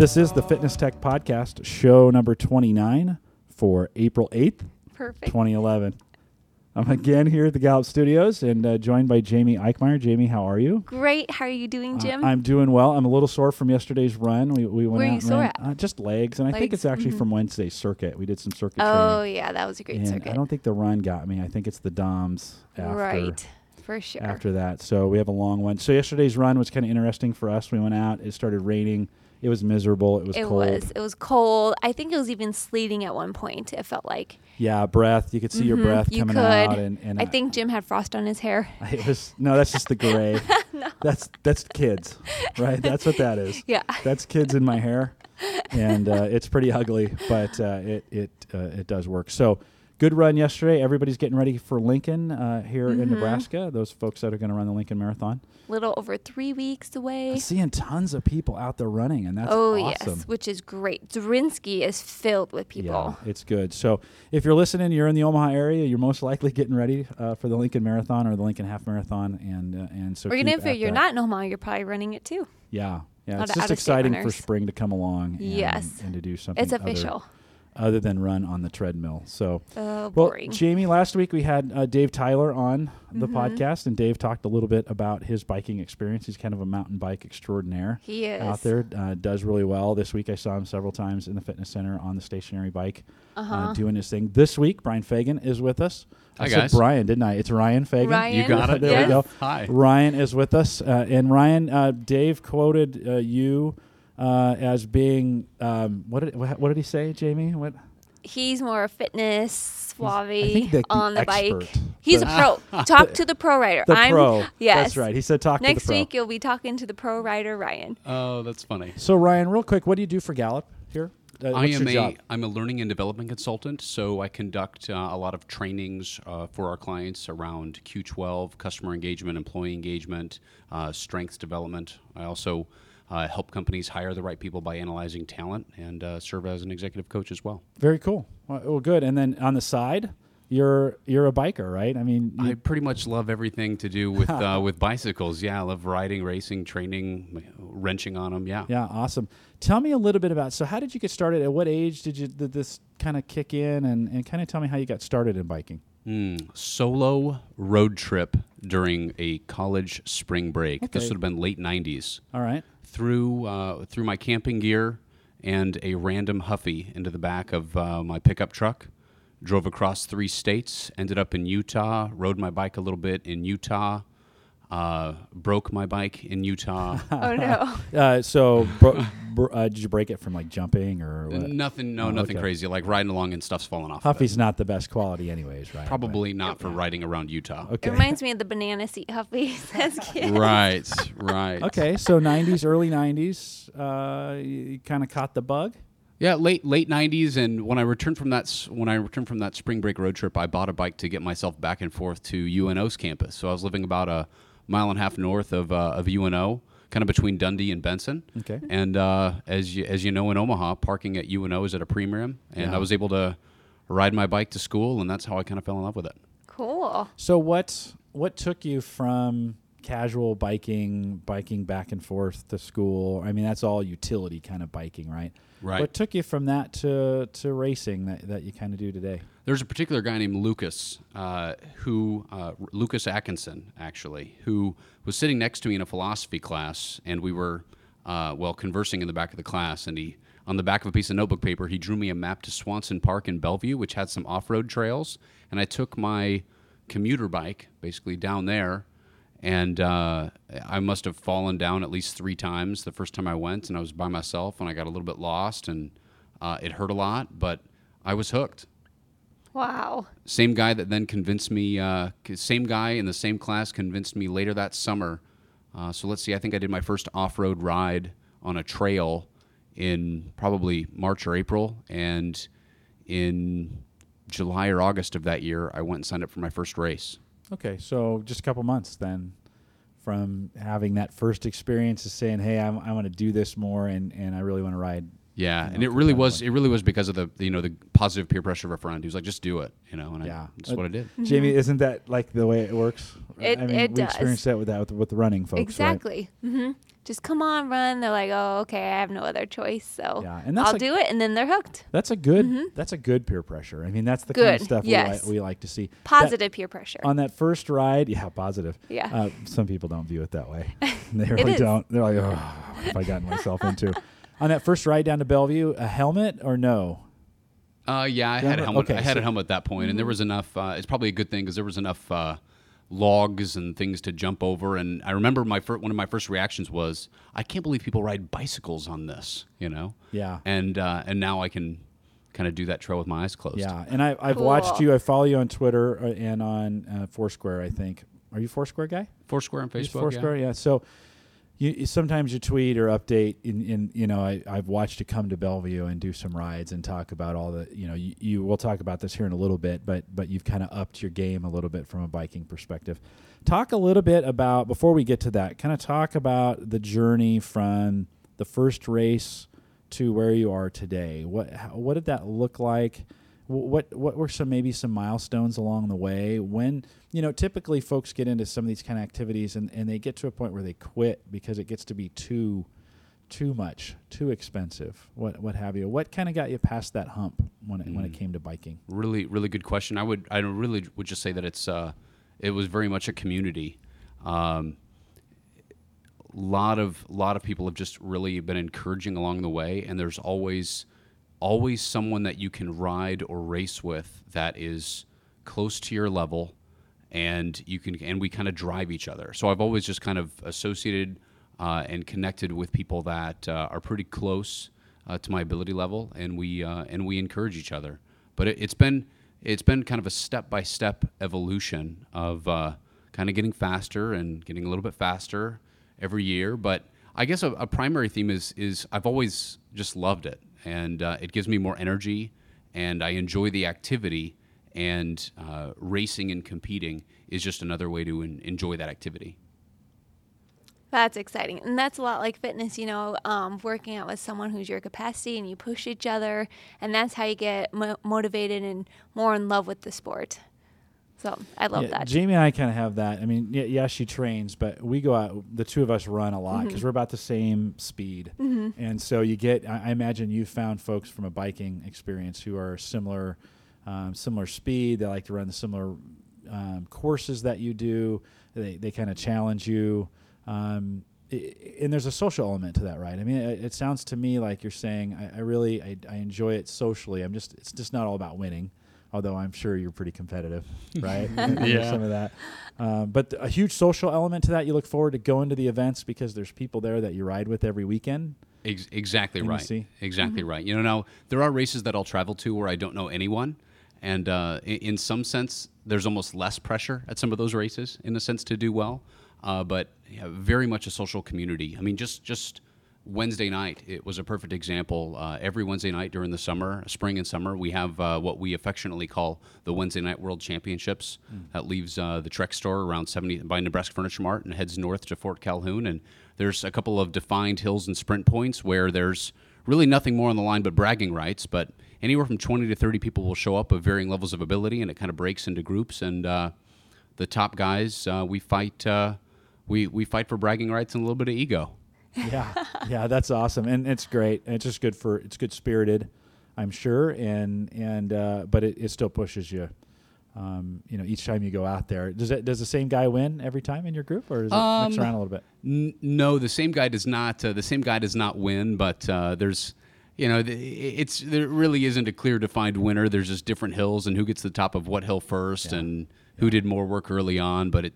This is the Fitness Tech Podcast, show number 29 for April 8th, Perfect. 2011. I'm again here at the Gallup Studios and uh, joined by Jamie Eichmeyer. Jamie, how are you? Great. How are you doing, Uh, Jim? I'm doing well. I'm a little sore from yesterday's run. We, we went Where out you sore ran, at? Uh, just legs, and I think it's actually Mhm. from Wednesday's circuit. We did some circuit oh training. yeah, that was a great and circuit. I don't think the run got me. I think it's the DOMs after right. For sure. after that. So we have a long one. So yesterday's run was kind of interesting for us. We went out. It started raining. It was miserable. It was cold. it cold. was. It was cold. I think it was even sleeting at one point. It felt like. Yeah, breath. You could see your Mhm, breath you coming could. out, and, and I think Jim had frost on his hair. it was no. That's just the gray. That's that's kids, right? That's what that is. Yeah. That's kids in my hair, and uh, it's pretty ugly, but uh, it it uh, it does work. So good run yesterday. Everybody's getting ready for Lincoln uh, here in Mhm. Nebraska. Those folks that are going to run the Lincoln Marathon. Little over three weeks I'm away. seeing tons of people out there running, and that's awesome. oh awesome. yes, which is great. Zorinsky is filled with people. Yeah, it's good. So if you're listening, you're in the Omaha area, you're most likely getting ready uh, for the Lincoln Marathon or the Lincoln Half Marathon, and uh, and so or even if you're that. not in Omaha, you're probably running it too. yeah, yeah, it's just exciting for spring to come along. And, Yes. and to do something. It's official. Other, than run on the treadmill. So Oh, well. Jamie, last week we had uh, Dave Tyler on the Mhm. podcast, and Dave talked a little bit about his biking experience. He's kind of a mountain bike extraordinaire. he is Out there, uh, does really well. This week I saw him several times in the fitness center on the stationary bike. Uh-huh. uh, doing his thing. This week, Brian Feagan is with us. I Hi, said guys. Brian, didn't I? It's Ryan Feagan. Ryan, You got it. There yes. we go. Hi. Ryan is with us, uh, and Ryan, uh, Dave quoted uh, you uh, as being um, what did what did he say, Jamie? What He's more a fitness I suave the- the on the bike. He's The- a pro. Talk to the pro rider. the I'm pro? yes. that's right. He said talk Next to the pro. Next week you'll be talking to the pro rider Ryan. Oh, that's funny. So Ryan, real quick, what do you do for Gallup here? Uh, I am your a job? am a learning and development consultant, so I conduct uh, a lot of trainings uh, for our clients around Q12, customer engagement, employee engagement, uh, strengths development. I also uh, help companies hire the right people by analyzing talent and uh, serve as an executive coach as well. Very cool. Well, well, good. And then on the side, you're you're a biker, right? I mean, I pretty much love everything to do with uh, with bicycles. Yeah, I love riding, racing, training, wrenching on them. Yeah. Yeah, awesome. Tell me a little bit about. So, how did you get started? At what age did you did this kind of kick in, and and kind of tell me how you got started in biking? Mm, solo road trip during a college spring break. This would have been late '90s. All right. Through uh, through my camping gear and a random Huffy into the back of uh, my pickup truck. Drove across three states. Ended up in Utah. Rode my bike a little bit in Utah. Uh, broke my bike in Utah. oh no. Uh, so, bro, bro, uh, did you break it from like jumping or what? nothing. No, Oh, nothing okay. crazy. Like riding along and stuff's falling off. of it. Huffy's not the best quality, anyways, right? Probably not for riding around Utah. Okay. It reminds me of the banana seat Huffies as kids. right. Right. Okay, so '90s, early '90s, uh, you, you kind of caught the bug. Yeah, late late '90s, and when I returned from that when I returned from that spring break road trip, I bought a bike to get myself back and forth to UNO's campus. So I was living about a mile and a half north of uh, of UNO, kind of between Dundee and Benson. Okay. And uh, as you as you know in Omaha, parking at UNO is at a premium, and Yeah. I was able to ride my bike to school, and that's how I kind of fell in love with it. Cool. So, what what took you from casual biking, biking back and forth to school? I mean, that's all utility kind of biking, right? Right. What took you from that to to racing that, that you kind of do today? There's a particular guy named Lucas, uh, who uh, Lucas Atkinson, actually, who was sitting next to me in a philosophy class, and we were, uh, well, conversing in the back of the class. And he, on the back of a piece of notebook paper, he drew me a map to Swanson Park in Bellevue, which had some off-road trails. And I took my commuter bike, basically down there, and uh, I must have fallen down at least three times the first time I went, and I was by myself, and I got a little bit lost, and uh, it hurt a lot, but I was hooked. Wow. Same guy that then convinced me, uh, same guy in the same class convinced me later that summer. Uh, so let's see, I think I did my first off road ride on a trail in probably March or April. And in July or August of that year, I went and signed up for my first race. Okay, so just a couple months then from having that first experience to saying, "Hey, I'm, I want to do this more, and, and I really want to ride Yeah, you and it really was way. it really was because of the you know the positive peer pressure of a friend. He was like, just do it, you know, and Yeah. I, that's Uh, what I did. Jamie, isn't that like the way it works? It- I mean, it we does. experienced that with that with, with the running folks, right? exactly. Just come on, run. They're like, oh, okay, I have no other choice, so Yeah, and that's I'll a- do it, and then they're hooked. That's a good. That's a good peer pressure. I mean, that's the kind of stuff yes. we, li- we like to see. That- Positive peer pressure. on that first ride, yeah, positive. Yeah. Uh, some people don't view it that way. they really don't. They're like, oh, what have I gotten myself into? On that first ride down to Bellevue, a helmet or no? Uh, yeah, I had a helmet. Okay, I had so- a helmet at that point, and there was enough. Uh, it's probably a good thing because there was enough uh, logs and things to jump over. And I remember my fir- one of my first reactions was, "I can't believe people ride bicycles on this." You know? Yeah. And uh, and now I can kind of do that trail with my eyes closed. Yeah, and I, I've watched you. I follow you on Twitter uh, and on uh, Foursquare. I think. Are you Foursquare guy? Foursquare on Facebook. Foursquare, yeah. So you, sometimes you tweet or update. In, in you know, I, I've watched you come to Bellevue and do some rides and talk about all the. You know, you, you we'll talk about this here in a little bit, but but you've kind of upped your game a little bit from a biking perspective. Talk a little bit about before we get to that. Kind of talk about the journey from the first race to where you are today. What how, what did that look like? Wh- What what were some maybe some milestones along the way? When you know typically folks get into some of these kind of activities and, and they get to a point where they quit because it gets to be too too much, too expensive. What what have you? What kind of got you past that hump when it when it came to biking? Really, really good question. I would, I really would just say that it's, uh, it was very much a community. Um, lot of lot of people have just really been encouraging along the way, and there's always, always someone that you can ride or race with that is close to your level, and you can, and we kind of drive each other. So I've always just kind of associated uh, and connected with people that uh, are pretty close uh, to my ability level, and we uh, and we encourage each other. But it, it's been it's been kind of a step by step evolution of uh, kind of getting faster and getting a little bit faster every year. But I guess a, a primary theme is is I've always just loved it, and uh, it gives me more energy, and I enjoy the activity. And uh, racing and competing is just another way to en- enjoy that activity. That's exciting. And that's a lot like fitness, you know, um, working out with someone who's your capacity and you push each other. And that's how you get mo- motivated and more in love with the sport. So I love Yeah, that. Jamie and I kind of have that. I mean, yeah, yeah, she trains, but we go out. The two of us run a lot because we're about the same speed, and so you get. I, I imagine you found folks from a biking experience who are similar, um, similar speed. They like to run the similar um, courses that you do. They they kind of challenge you. Um, i- and there's a social element to that, right? I mean, it, it sounds to me like you're saying, I, I really, I, I enjoy it socially. I'm just, it's just not all about winning although I'm sure you're pretty competitive, right? Yeah. some of that. Um, but a huge social element to that. You look forward to going to the events because there's people there that you ride with every weekend. Ex- exactly Can you right. see? Exactly right. You know, now there are races that I'll travel to where I don't know anyone, and uh, in, in some sense, there's almost less pressure at some of those races in the sense to do well. Uh, but yeah, very much a social community. I mean, just just Wednesday night, it was a perfect example. Uh, every Wednesday night during the summer, spring and summer, we have uh, what we affectionately call the Wednesday Night World Championships. That leaves uh, the Trek store around 70 by Nebraska Furniture Mart and heads north to Fort Calhoun. And there's a couple of defined hills and sprint points where there's really nothing more on the line but bragging rights. But anywhere from 20 to 30 people will show up of varying levels of ability, and it kind of breaks into groups. And uh, the top guys, uh, we fight. Uh, we, we fight for bragging rights and a little bit of ego. Yeah, yeah, that's awesome, and it's great. And it's just good for it's good spirited, I'm sure, and and uh, but it, it still pushes you. Um, you know, each time you go out there, does it does the same guy win every time in your group, or does it mix Um, around a little bit? N- no, the same guy does not. Uh, the same guy does not win, but uh, there's, you know, it's there really isn't a clear defined winner. There's just different hills and who gets the top of what hill first and who did more work early on. But it,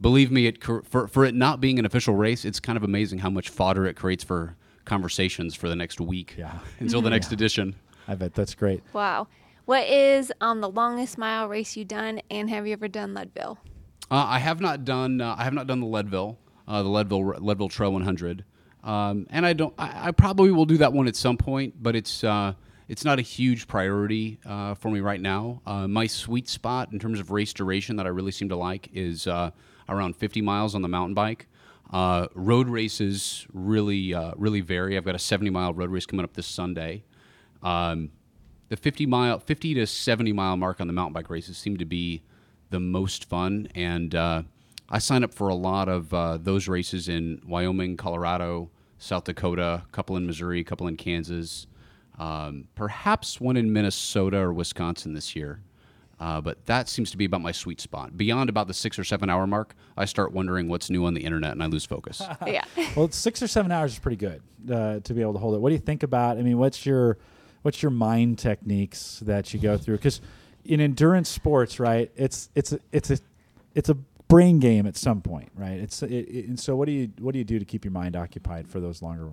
believe me, it for for it not being an official race, it's kind of amazing how much fodder it creates for conversations for the next week. Yeah. until the next edition. I bet that's great. wow. What is um, the longest mile race you've done? And have you ever done Leadville? Uh, I have not done. Uh, I have not done the Leadville, uh, the Leadville Leadville Trail 100, um, and I don't. I, I probably will do that one at some point, but it's uh, it's not a huge priority uh, for me right now. Uh, my sweet spot in terms of race duration that I really seem to like is uh, around 50 miles on the mountain bike. Uh, road races really uh, really vary. I've got a 70 mile road race coming up this Sunday. Um, the 50 mile 50 to 70 mile mark on the mountain bike races seem to be the most fun and uh, I sign up for a lot of uh, those races in Wyoming, Colorado, South Dakota, a couple in Missouri, a couple in Kansas, um, perhaps one in Minnesota or Wisconsin this year. Uh, but that seems to be about my sweet spot. Beyond about the six or seven hour mark, I start wondering what's new on the internet and I lose focus. yeah. well, six or seven hours is pretty good uh, to be able to hold it. What do you think about? I mean, what's your what's your mind techniques that you go through? Because in endurance sports, right, it's it's a, it's a it's a brain game at some point, right? It's it, it, and so what do you what do you do to keep your mind occupied for those longer?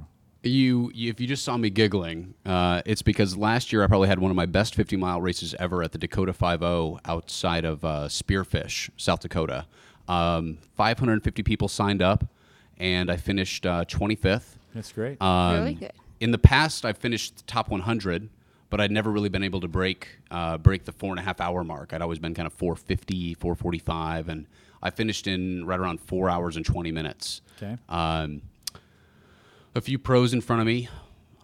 You, you, if you just saw me giggling, uh, it's because last year I probably had one of my best 50 mile races ever at the Dakota 5 outside of uh, Spearfish, South Dakota. Um, 550 people signed up, and I finished uh, 25th. That's great. Um, Really good. In the past, I've finished top 100, but I'd never really been able to break uh, break the four and a half hour mark. I'd always been kind of 450, 445, and I finished in right around four hours and 20 minutes. Okay. Um, a few pros in front of me,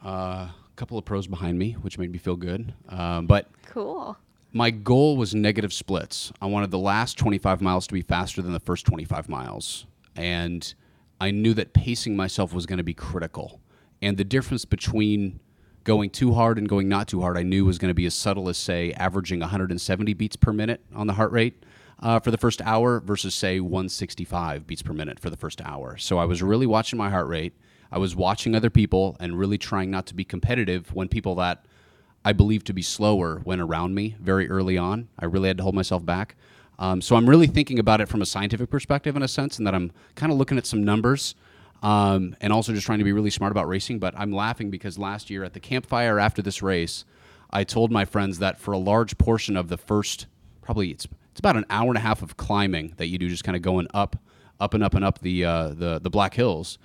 uh, a couple of pros behind me, which made me feel good. Um, but Cool. my goal was negative splits. I wanted the last 25 miles to be faster than the first 25 miles. And I knew that pacing myself was going to be critical. And the difference between going too hard and going not too hard, I knew was going to be as subtle as, say, averaging 170 beats per minute on the heart rate uh, for the first hour versus, say, 165 beats per minute for the first hour. So I was really watching my heart rate. I was watching other people and really trying not to be competitive when people that I believed to be slower went around me very early on. I really had to hold myself back. Um, so I'm really thinking about it from a scientific perspective in a sense, and that I'm kind of looking at some numbers um, and also just trying to be really smart about racing. But I'm laughing because last year at the campfire after this race, I told my friends that for a large portion of the first, probably it's it's about an hour and a half of climbing that you do, just kind of going up, up and up and up the uh, the the Black Hills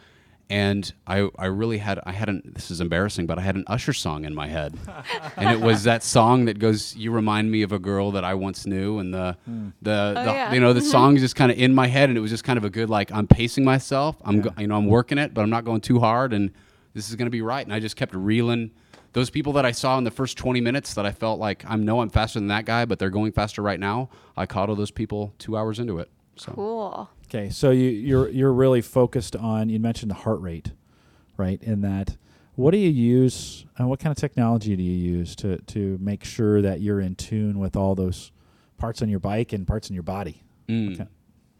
and I, I really had I hadn't this is embarrassing but I had an Usher song in my head. And it was that song that goes you remind me of a girl that I once knew and the hmm. the, Oh, the yeah. you know the song is just kind of in my head and it was just kind of a good like I'm pacing myself I'm go, you know I'm working it but I'm not going too hard and this is going to be right. And I just kept reeling. Those people that I saw in the first 20 minutes that I felt like I know I'm faster than that guy but they're going faster right now I caught all those people 2 hours into it so. Cool. Okay, so you, you're you're really focused on. You mentioned the heart rate, right? In that, what do you use? And what kind of technology do you use to to make sure that you're in tune with all those parts on your bike and parts in your body? Mm. Okay.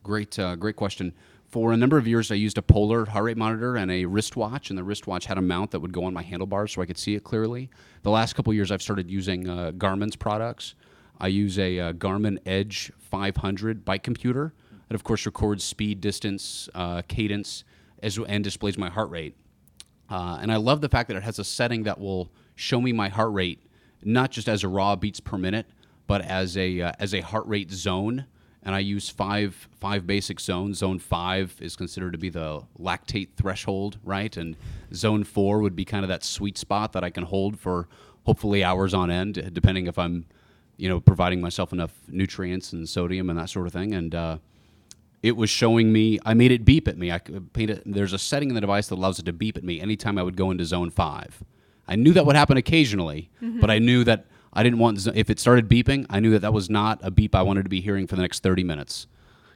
Great, uh, great question. For a number of years, I used a polar heart rate monitor and a wristwatch, and the wristwatch had a mount that would go on my handlebars so I could see it clearly. The last couple of years, I've started using uh, Garmin's products. I use a uh, Garmin Edge 500 bike computer that, of course, records speed, distance, uh, cadence, as, and displays my heart rate. Uh, and I love the fact that it has a setting that will show me my heart rate, not just as a raw beats per minute, but as a uh, as a heart rate zone. And I use five five basic zones. Zone five is considered to be the lactate threshold, right? And zone four would be kind of that sweet spot that I can hold for hopefully hours on end, depending if I'm, you know, providing myself enough nutrients and sodium and that sort of thing. And uh, it was showing me i made it beep at me i could paint it there's a setting in the device that allows it to beep at me anytime i would go into zone 5 i knew that would happen occasionally but i knew that i didn't want if it started beeping i knew that that was not a beep i wanted to be hearing for the next 30 minutes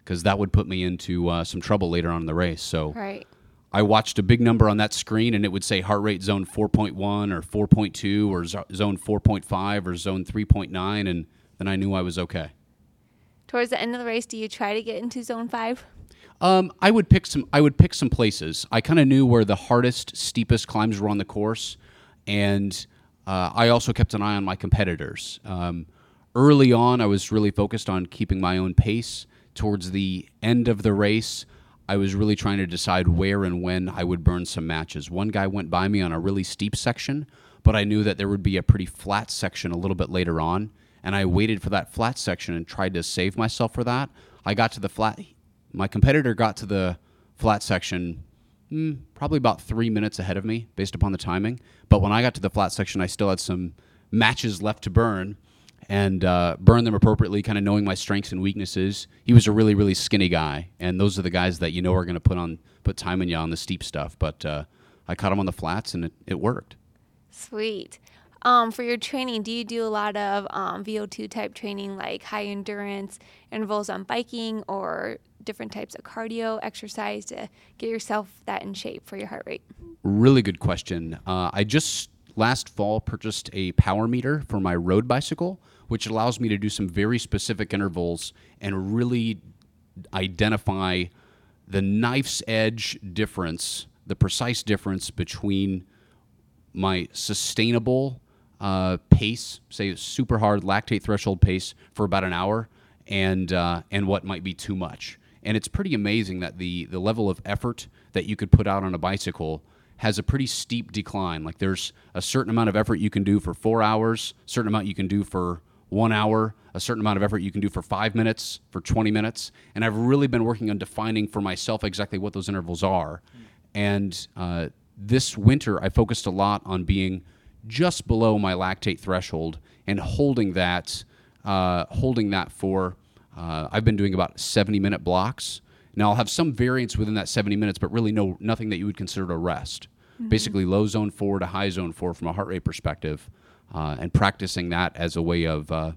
because that would put me into uh, some trouble later on in the race so Right. I watched a big number on that screen and it would say heart rate zone 4.1 or 4.2 or zone 4.5 or zone 3.9 and then I knew I was okay. Towards the end of the race, do you try to get into zone five? Um, I would pick some. I would pick some places. I kind of knew where the hardest, steepest climbs were on the course, and uh, I also kept an eye on my competitors. Um, early on, I was really focused on keeping my own pace. Towards the end of the race, I was really trying to decide where and when I would burn some matches. One guy went by me on a really steep section, but I knew that there would be a pretty flat section a little bit later on, and I waited for that flat section and tried to save myself for that. I got to the flat. My competitor got to the flat section mm, probably about three minutes ahead of me based upon the timing. But when I got to the flat section, I still had some matches left to burn and uh, burn them appropriately, kind of knowing my strengths and weaknesses. He was a really, really skinny guy, and those are the guys that you know are going to put on put time in you on the steep stuff. But uh, I caught him on the flats, and it, it worked. Sweet. Um, for your training, do you do a lot of um, VO2 type training, like high endurance intervals on biking or different types of cardio exercise to get yourself that in shape for your heart rate? Really good question. Uh, I just last fall purchased a power meter for my road bicycle, which allows me to do some very specific intervals and really identify the knife's edge difference, the precise difference between my sustainable uh, pace, say super hard lactate threshold pace for about an hour, and uh, and what might be too much. And it's pretty amazing that the the level of effort that you could put out on a bicycle has a pretty steep decline. Like there's a certain amount of effort you can do for four hours, certain amount you can do for one hour, a certain amount of effort you can do for five minutes, for 20 minutes. And I've really been working on defining for myself exactly what those intervals are. And uh, this winter, I focused a lot on being just below my lactate threshold and holding that, uh, holding that for. Uh, I've been doing about 70 minute blocks. Now I'll have some variance within that 70 minutes, but really no nothing that you would consider a rest. Mm-hmm. Basically, low zone four to high zone four from a heart rate perspective uh, and practicing that as a way of uh,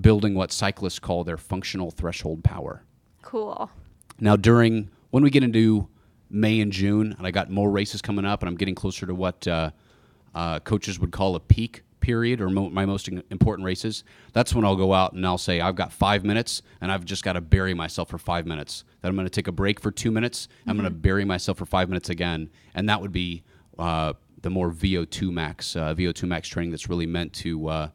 building what cyclists call their functional threshold power. Cool. Now, during when we get into May and June, and I got more races coming up, and I'm getting closer to what uh, coaches would call a peak period or mo- my most important races, that's when I'll go out and I'll say, I've got five minutes and I've just got to bury myself for five minutes. Then I'm going to take a break for two minutes. Mm-hmm. I'm going to bury myself for five minutes again. And that would be uh, the more VO2 max uh, VO2 max training that's really meant to uh,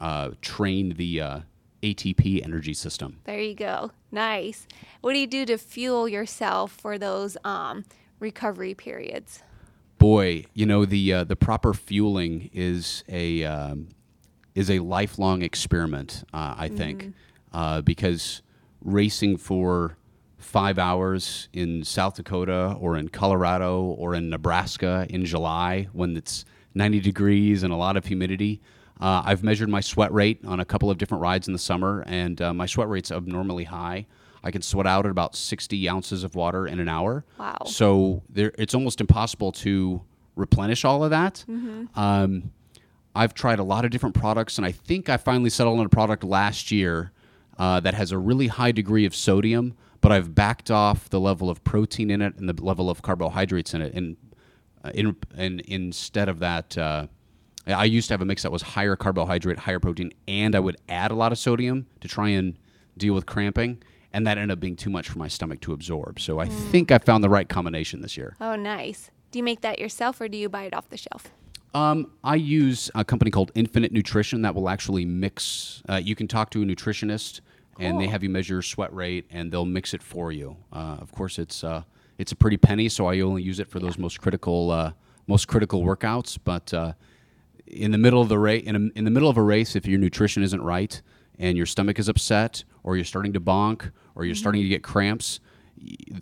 uh train the uh, ATP energy system. There you go. Nice. What do you do to fuel yourself for those um, recovery periods? Boy, you know the uh, the proper fueling is a um, is a lifelong experiment. I think mm-hmm. because racing for five hours in South Dakota or in Colorado or in Nebraska in July when it's 90 degrees and a lot of humidity. Uh, I've measured my sweat rate on a couple of different rides in the summer, and uh, my sweat rate's abnormally high. I can sweat out at about 60 ounces of water in an hour. Wow. So there, it's almost impossible to replenish all of that. Mm-hmm. Um, I've tried a lot of different products, and I think I finally settled on a product last year uh, that has a really high degree of sodium but I've backed off the level of protein in it and the level of carbohydrates in it. And, uh, in, and instead of that, uh, I used to have a mix that was higher carbohydrate, higher protein, and I would add a lot of sodium to try and deal with cramping. And that ended up being too much for my stomach to absorb. So I mm. think I found the right combination this year. Oh, nice. Do you make that yourself or do you buy it off the shelf? Um, I use a company called Infinit Nutrition that will actually mix. Uh, you can talk to a nutritionist and they have you measure your sweat rate, and they'll mix it for you. Uh, of course, it's uh, it's a pretty penny, so I only use it for yeah. those most critical uh, most critical workouts. But uh, in the middle of the race, in, a, in the middle of a race, if your nutrition isn't right and your stomach is upset, or you're starting to bonk, or you're mm-hmm. starting to get cramps,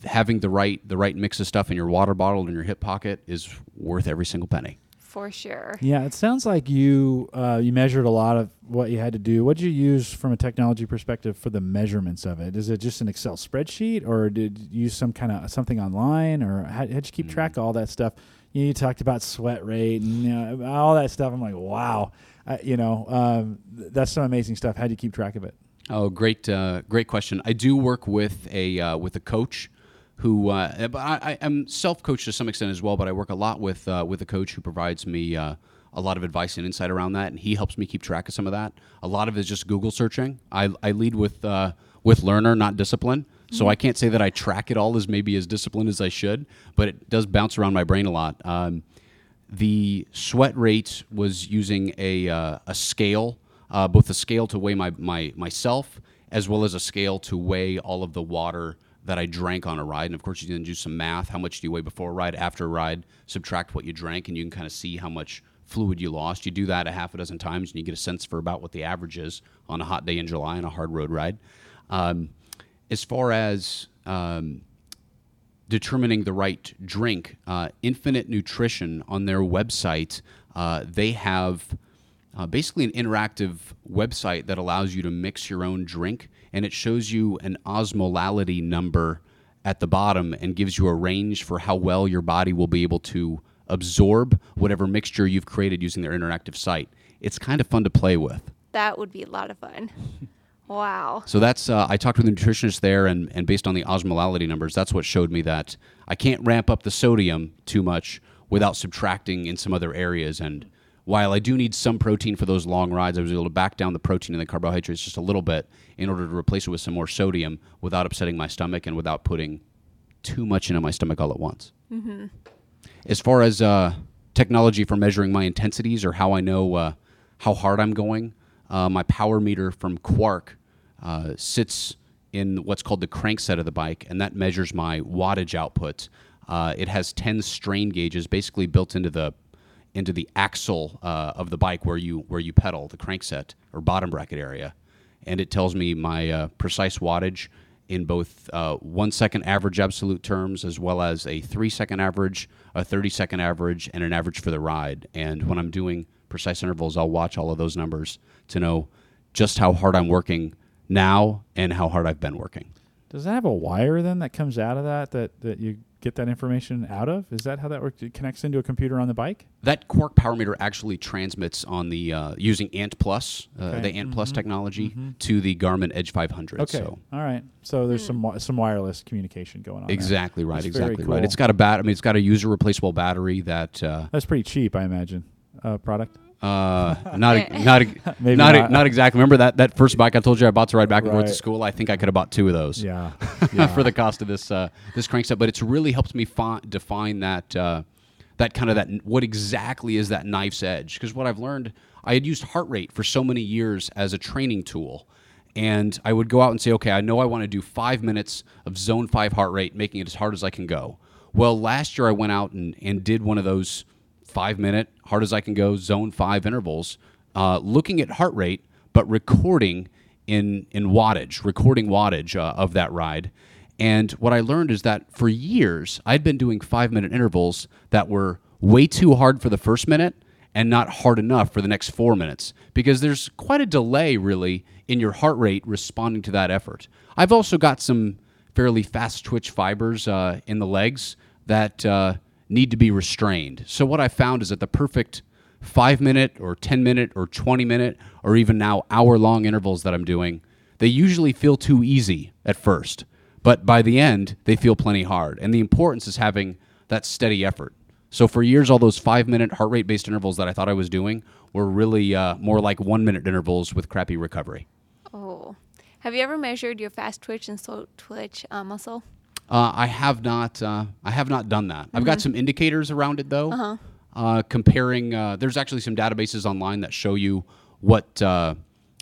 having the right the right mix of stuff in your water bottle and in your hip pocket is worth every single penny for sure. Yeah, it sounds like you uh, you measured a lot of what you had to do. What did you use from a technology perspective for the measurements of it? Is it just an Excel spreadsheet, or did you use some kind of something online, or how did you keep track of all that stuff? You, know, you talked about sweat rate and you know, all that stuff. I'm like, wow, I, you know, um, that's some amazing stuff. How do you keep track of it? Oh, great, uh, great question. I do work with a uh, with a coach who uh, I, am self-coached to some extent as well, but I work a lot with uh, with a coach who provides me uh, a lot of advice and insight around that, and he helps me keep track of some of that. A lot of it is just Google searching. I, I lead with uh, with learner, not discipline, so mm-hmm. I can't say that I track it all as maybe as disciplined as I should, but it does bounce around my brain a lot. Um, the sweat rate was using a uh, a scale, uh, both a scale to weigh my, my myself as well as a scale to weigh all of the water that I drank on a ride. And of course, you can do some math. How much do you weigh before a ride, after a ride? Subtract what you drank, and you can kind of see how much fluid you lost. You do that a half a dozen times, and you get a sense for about what the average is on a hot day in July on a hard road ride. Um, as far as um, determining the right drink, uh, Infinit Nutrition on their website, uh, they have uh, basically an interactive website that allows you to mix your own drink and it shows you an osmolality number at the bottom and gives you a range for how well your body will be able to absorb whatever mixture you've created using their interactive site. It's kind of fun to play with. That would be a lot of fun. Wow. So that's uh, I talked with a nutritionist there, and, and based on the osmolality numbers, that's what showed me that I can't ramp up the sodium too much without subtracting in some other areas. And while I do need some protein for those long rides, I was able to back down the protein and the carbohydrates just a little bit in order to replace it with some more sodium without upsetting my stomach and without putting too much into my stomach all at once. Mm-hmm. As far as uh, technology for measuring my intensities or how I know uh, how hard I'm going, uh, my power meter from Quarq uh, sits in what's called the crankset of the bike, and that measures my wattage output. Uh, it has 10 strain gauges basically built into the into the axle uh, of the bike where you where you pedal the crankset or bottom bracket area, and it tells me my uh, precise wattage in both uh, one second average absolute terms as well as a three second average, a 30 second average, and an average for the ride. And when I'm doing precise intervals, I'll watch all of those numbers to know just how hard I'm working now and how hard I've been working. Does that have a wire then that comes out of that that, that you get that information out of? Is that how that works? It connects into a computer on the bike? That Quarq power meter actually transmits on the uh, using Ant Plus, uh, Okay. the Ant Plus technology, to the Garmin Edge 500. Okay. So All right. So there's some wi- some wireless communication going on. there. exactly right, That's very exactly right. It's got a bat. I mean, it's got a user replaceable battery that. Uh, That's pretty cheap, I imagine. Uh, product. Uh, not not Maybe not, not. not exactly. Remember that that first bike I told you I bought to ride back and forth to school. I think I could have bought two of those. Yeah. for the cost of this uh, this crankset. But it's really helped me fi- define that uh, that kind of that what exactly is that knife's edge? Because what I've learned, I had used heart rate for so many years as a training tool. And I would go out and say, okay, I know I want to do five minutes of zone five heart rate, making it as hard as I can go. Well, last year I went out and, and did one of those five minute, hard as I can go, zone five intervals, uh, looking at heart rate, but recording in, in wattage, recording wattage uh, of that ride. And what I learned is that for years, I'd been doing five minute intervals that were way too hard for the first minute and not hard enough for the next four minutes because there's quite a delay, really, in your heart rate responding to that effort. I've also got some fairly fast twitch fibers uh, in the legs that uh, need to be restrained. So, what I found is that the perfect five minute or 10 minute or 20 minute or even now hour long intervals that I'm doing, they usually feel too easy at first. But by the end, they feel plenty hard. And the importance is having that steady effort. So for years, all those five minute heart rate based intervals that I thought I was doing were really uh, more like one minute intervals with crappy recovery. Oh. Have you ever measured your fast twitch and slow twitch uh, muscle? Uh, I have not. Uh, I have not done that. I've got some indicators around it though. Uh, comparing, uh, there's actually some databases online that show you what uh,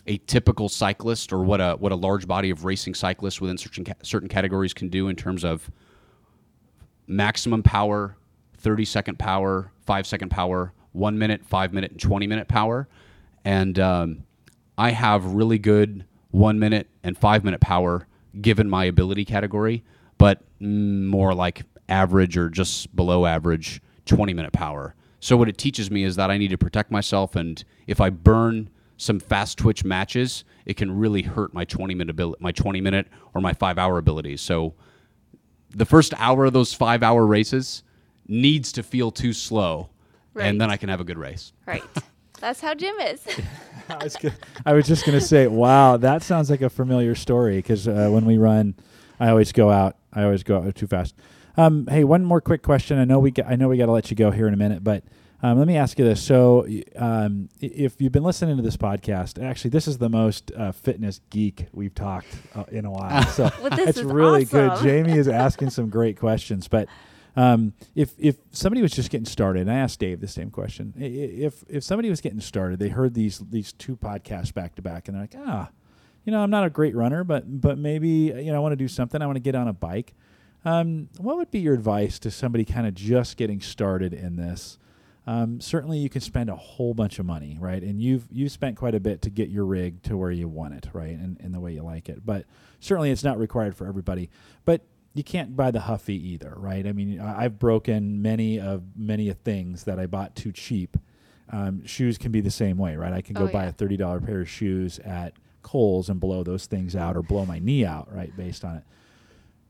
a typical cyclist or what a what a large body of racing cyclists within certain ca- certain categories can do in terms of maximum power, 30 second power, five second power, one minute, five minute, and 20 minute power. And um, I have really good one minute and five minute power given my ability category, but mm, more like average or just below average 20 minute power. So what it teaches me is that I need to protect myself, and if I burn some fast twitch matches, it can really hurt my 20 minute abil- my 20 minute or my five hour abilities. So the first hour of those five hour races needs to feel too slow, Right. and then I can have a good race. Right. That's how Jim is. I was, gonna, I was just going to say, wow, that sounds like a familiar story because uh, when we run, I always go out. I always go out too fast. Um, hey, one more quick question. I know we got, I know we got to let you go here in a minute, but um, let me ask you this. So, um, if you've been listening to this podcast, actually, this is the most uh, fitness geek we've talked uh, in a while. So Well, it's really good. Jamie is asking some great questions, but um, if if somebody was just getting started, and I asked Dave the same question. If if somebody was getting started, they heard these these two podcasts back to back, and they're like, ah, you know, I'm not a great runner, but but maybe you know I want to do something. I want to get on a bike. Um, what would be your advice to somebody kind of just getting started in this? Um, certainly, you can spend a whole bunch of money, right? And you've you've spent quite a bit to get your rig to where you want it, right, and, and the way you like it. But certainly, it's not required for everybody. But you can't buy the Huffy either, right? I mean, I've broken many of many of things that I bought too cheap. Um, shoes can be the same way, right? I can go Oh, buy a thirty dollar pair of shoes at Kohl's and blow those things out, or blow my knee out, right, based on it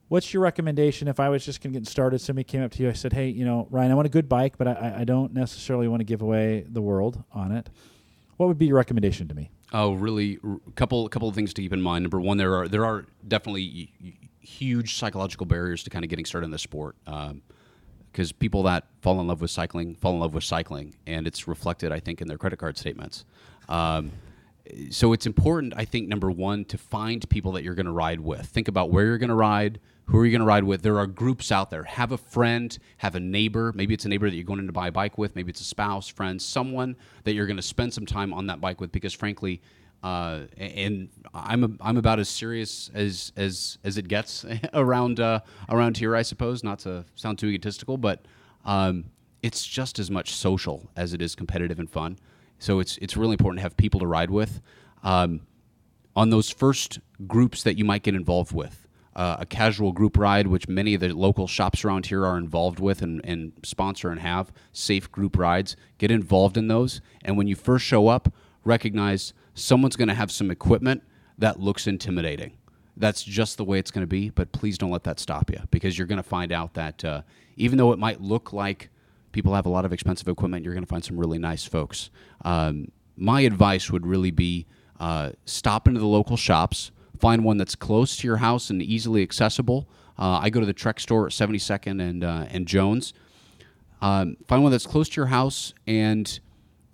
what's your recommendation if I was just going to get started? Somebody came up to you, I said, "Hey, you know, Ryan, I want a good bike, but I, I don't necessarily want to give away the world on it." What would be your recommendation to me? Oh, really? A couple couple of things to keep in mind. Number one, there are there are definitely huge psychological barriers to kind of getting started in the sport. because people that fall in love with cycling fall in love with cycling, and it's reflected, I think, in their credit card statements. Um, so it's important, I think, number one, to find people that you're going to ride with. Think about where you're going to ride, who are you going to ride with. There are groups out there. Have a friend, have a neighbor. Maybe it's a neighbor that you're going in to buy a bike with. Maybe it's a spouse, friend, someone that you're going to spend some time on that bike with. Because frankly, uh, and I'm a, I'm about as serious as as as it gets around uh, around here, I suppose. Not to sound too egotistical, but um, it's just as much social as it is competitive and fun. So it's it's really important to have people to ride with. Um, on those first groups that you might get involved with, uh, a casual group ride, which many of the local shops around here are involved with and, and sponsor and have safe group rides. Get involved in those, and when you first show up, recognize someone's going to have some equipment that looks intimidating. That's just the way it's going to be, but please don't let that stop you because you're going to find out that uh, even though it might look like people have a lot of expensive equipment. You're going to find some really nice folks. Um, my advice would really be uh, stop into the local shops, find one that's close to your house and easily accessible. Uh, I go to the Trek store at 72nd and uh, and Jones. Um, find one that's close to your house and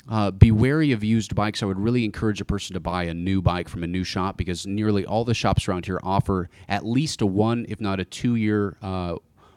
uh, be wary of used bikes. I would really encourage a person to buy a new bike from a new shop because nearly all the shops around here offer at least a one, if not a two year uh,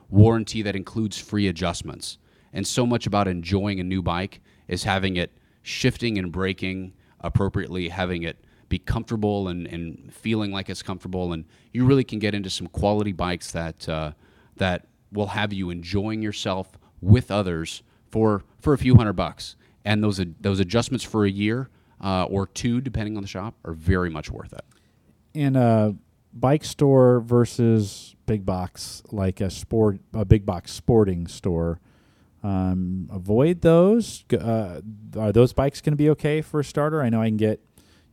warranty that includes free adjustments. And so much about enjoying a new bike is having it shifting and braking appropriately, having it be comfortable and, and feeling like it's comfortable. And you really can get into some quality bikes that, uh, that will have you enjoying yourself with others for, for a few hundred bucks. And those, those adjustments for a year uh, or two, depending on the shop, are very much worth it. In a bike store versus big box, like a sport, a big box sporting store, um, avoid those. Uh, are those bikes going to be okay for a starter? I know I can get,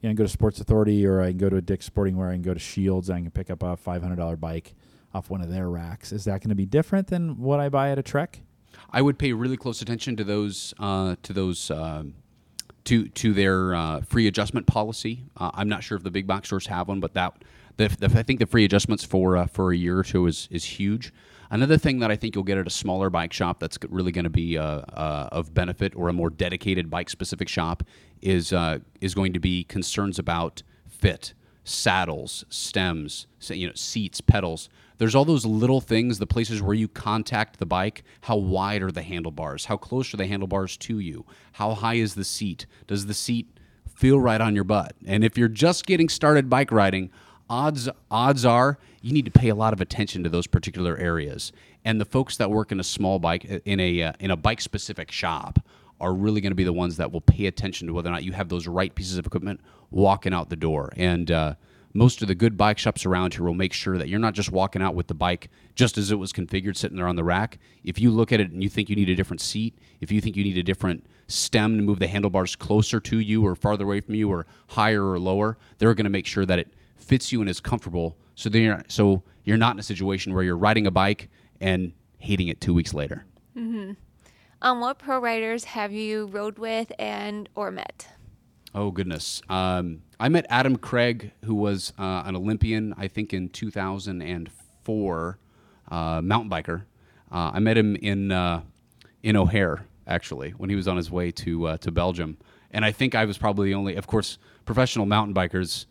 you know, go to Sports Authority or I can go to a Dick's Sporting where I can go to Scheels and I can pick up a five hundred dollar bike off one of their racks. Is that going to be different than what I buy at a Trek? I would pay really close attention to those uh, to those. Uh, to, to their uh, free adjustment policy. Uh, I'm not sure if the big box stores have one, but that the, the, I think the free adjustments for uh, for a year or two is is huge. Another thing that I think you'll get at a smaller bike shop that's really going to be uh, uh, of benefit, or a more dedicated bike specific shop, is uh, is going to be concerns about fit, saddles, stems, you know, seats, pedals. There's all those little things, the places where you contact the bike. How wide are the handlebars? How close are the handlebars to you? How high is the seat? Does the seat feel right on your butt? And if you're just getting started bike riding, odds odds are you need to pay a lot of attention to those particular areas. And the folks that work in a small bike in a uh, in a bike specific shop are really going to be the ones that will pay attention to whether or not you have those right pieces of equipment walking out the door. And uh, most of the good bike shops around here will make sure that you're not just walking out with the bike just as it was configured sitting there on the rack. If you look at it and you think you need a different seat, if you think you need a different stem to move the handlebars closer to you or farther away from you or higher or lower, they're going to make sure that it fits you and is comfortable. So then you're so you're not in a situation where you're riding a bike and hating it two weeks later. Mm-hmm. Um, what pro riders have you rode with and or met? Oh goodness, um, I met Adam Craig, who was uh, an Olympian, I think in 2004, uh, mountain biker. Uh, I met him in uh, in O'Hare actually when he was on his way to uh, to Belgium, and I think I was probably the only. Of course, professional mountain bikers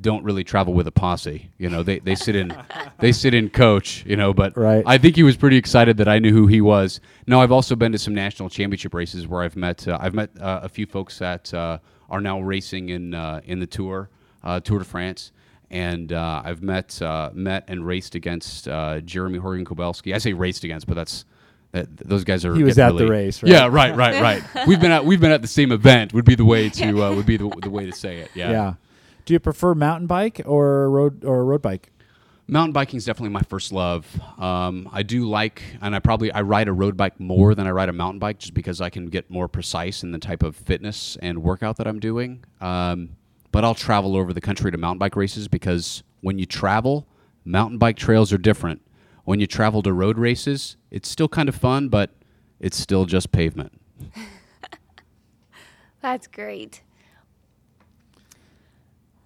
don't really travel with a posse. You know, they, they sit in they sit in coach. You know, but right. I think he was pretty excited that I knew who he was. No, I've also been to some national championship races where I've met uh, I've met uh, a few folks that uh, are now racing in uh, in the Tour uh, Tour de France. And uh, I've met met and raced against Jeremy Horgan Kobelski. I say raced against, but that's that, those guys are. He was at really, the race, right? Yeah, right, right, right. we've been at we've been at the same event. Would be the way to would be the, the way to say it. Yeah. Yeah. Do you prefer mountain bike or road or road bike? Mountain biking is definitely my first love. Um, I do like, and I probably I ride a road bike more than I ride a mountain bike, just because I can get more precise in the type of fitness and workout that I'm doing. Um, but I'll travel over the country to mountain bike races because when you travel, mountain bike trails are different. When you travel to road races, it's still kind of fun, but it's still just pavement. That's great.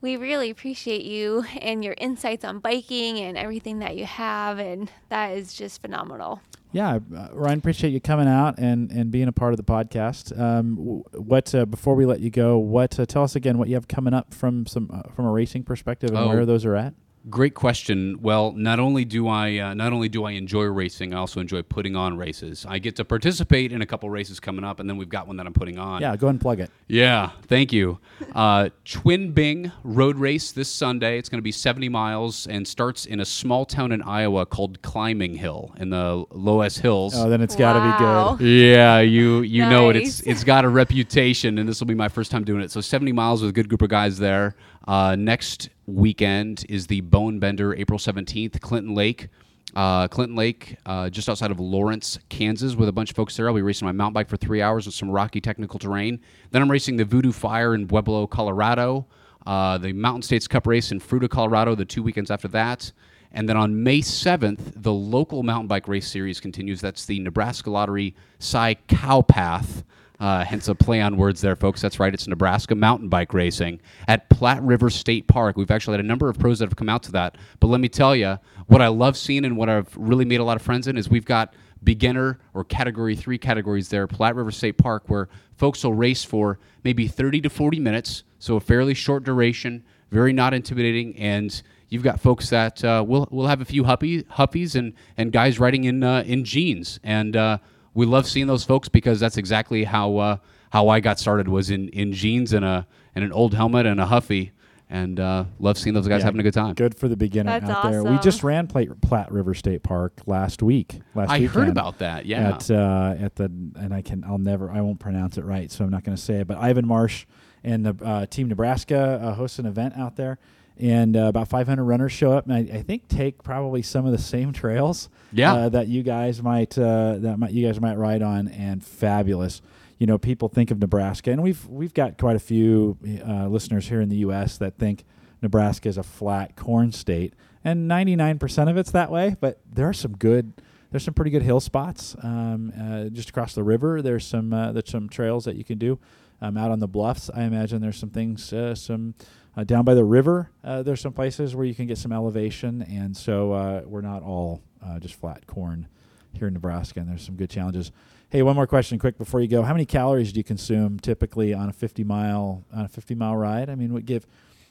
We really appreciate you and your insights on biking and everything that you have, and that is just phenomenal. Yeah, uh, Ryan, appreciate you coming out and, and being a part of the podcast. Um, what uh, before we let you go, what uh, tell us again what you have coming up from some uh, from a racing perspective and Oh. where those are at? Great question. Well, not only do I uh, not only do I enjoy racing, I also enjoy putting on races. I get to participate in a couple races coming up, and then we've got one that I'm putting on. Yeah, go ahead and plug it. Yeah, thank you. Uh, Twin Bing Road Race this Sunday. It's going to be 70 miles and starts in a small town in Iowa called Climbing Hill in the Loess Hills. Oh, then it's got to Wow. be good. Yeah, you you know it. It's Nice. it's got a reputation, and this will be my first time doing it. So 70 miles with a good group of guys there. Uh, next weekend is the Bone Bender, April 17th, Clinton Lake. Uh, Clinton Lake, uh, just outside of Lawrence, Kansas, with a bunch of folks there. I'll be racing my mountain bike for three hours with some rocky technical terrain. Then I'm racing the Voodoo Fire in Pueblo, Colorado. Uh, the Mountain States Cup race in Fruita, Colorado, the two weekends after that. And then on May 7th, the local mountain bike race series continues. That's the Nebraska Lottery Cy Cow Path. Uh, hence a play on words there, folks. That's right. It's Nebraska mountain bike racing at Platte River State Park. We've actually had a number of pros that have come out to that. But let me tell you, what I love seeing and what I've really made a lot of friends in is we've got beginner or category three categories there, Platte River State Park, where folks will race for maybe 30 to 40 minutes, so a fairly short duration, very not intimidating, and you've got folks that uh, will will have a few huppy, huppies and and guys riding in uh, in jeans, and uh, we love seeing those folks because that's exactly how uh, how I got started was in in jeans and a and an old helmet and a huffy. And uh, love seeing those guys Yeah, having a good time. Good for the beginner That's out there. We just ran Platte, Platte River State Park last week. Last I heard about that. Yeah. at uh, at the and I can I'll never I won't pronounce it right, so I'm not going to say it. But Ivan Marsh and the uh, Team Nebraska uh, host an event out there, and uh, about 500 runners show up, and I, I think take probably some of the same trails. Yeah. uh, that you guys might uh, that might you guys might ride on, and fabulous. You know, people think of Nebraska, and we've we've got quite a few uh, listeners here in the U.S. that think Nebraska is a flat corn state, and 99% of it's that way. But there are some good there's some pretty good hill spots um, uh, just across the river. There's some uh, there's some trails that you can do um, out on the bluffs. I imagine there's some things uh, some uh, down by the river. Uh, there's some places where you can get some elevation, and so uh, we're not all uh, just flat corn here in Nebraska. And there's some good challenges. Hey, one more question, quick before you go. How many calories do you consume typically on a 50 mile on a 50 mile ride? I mean, give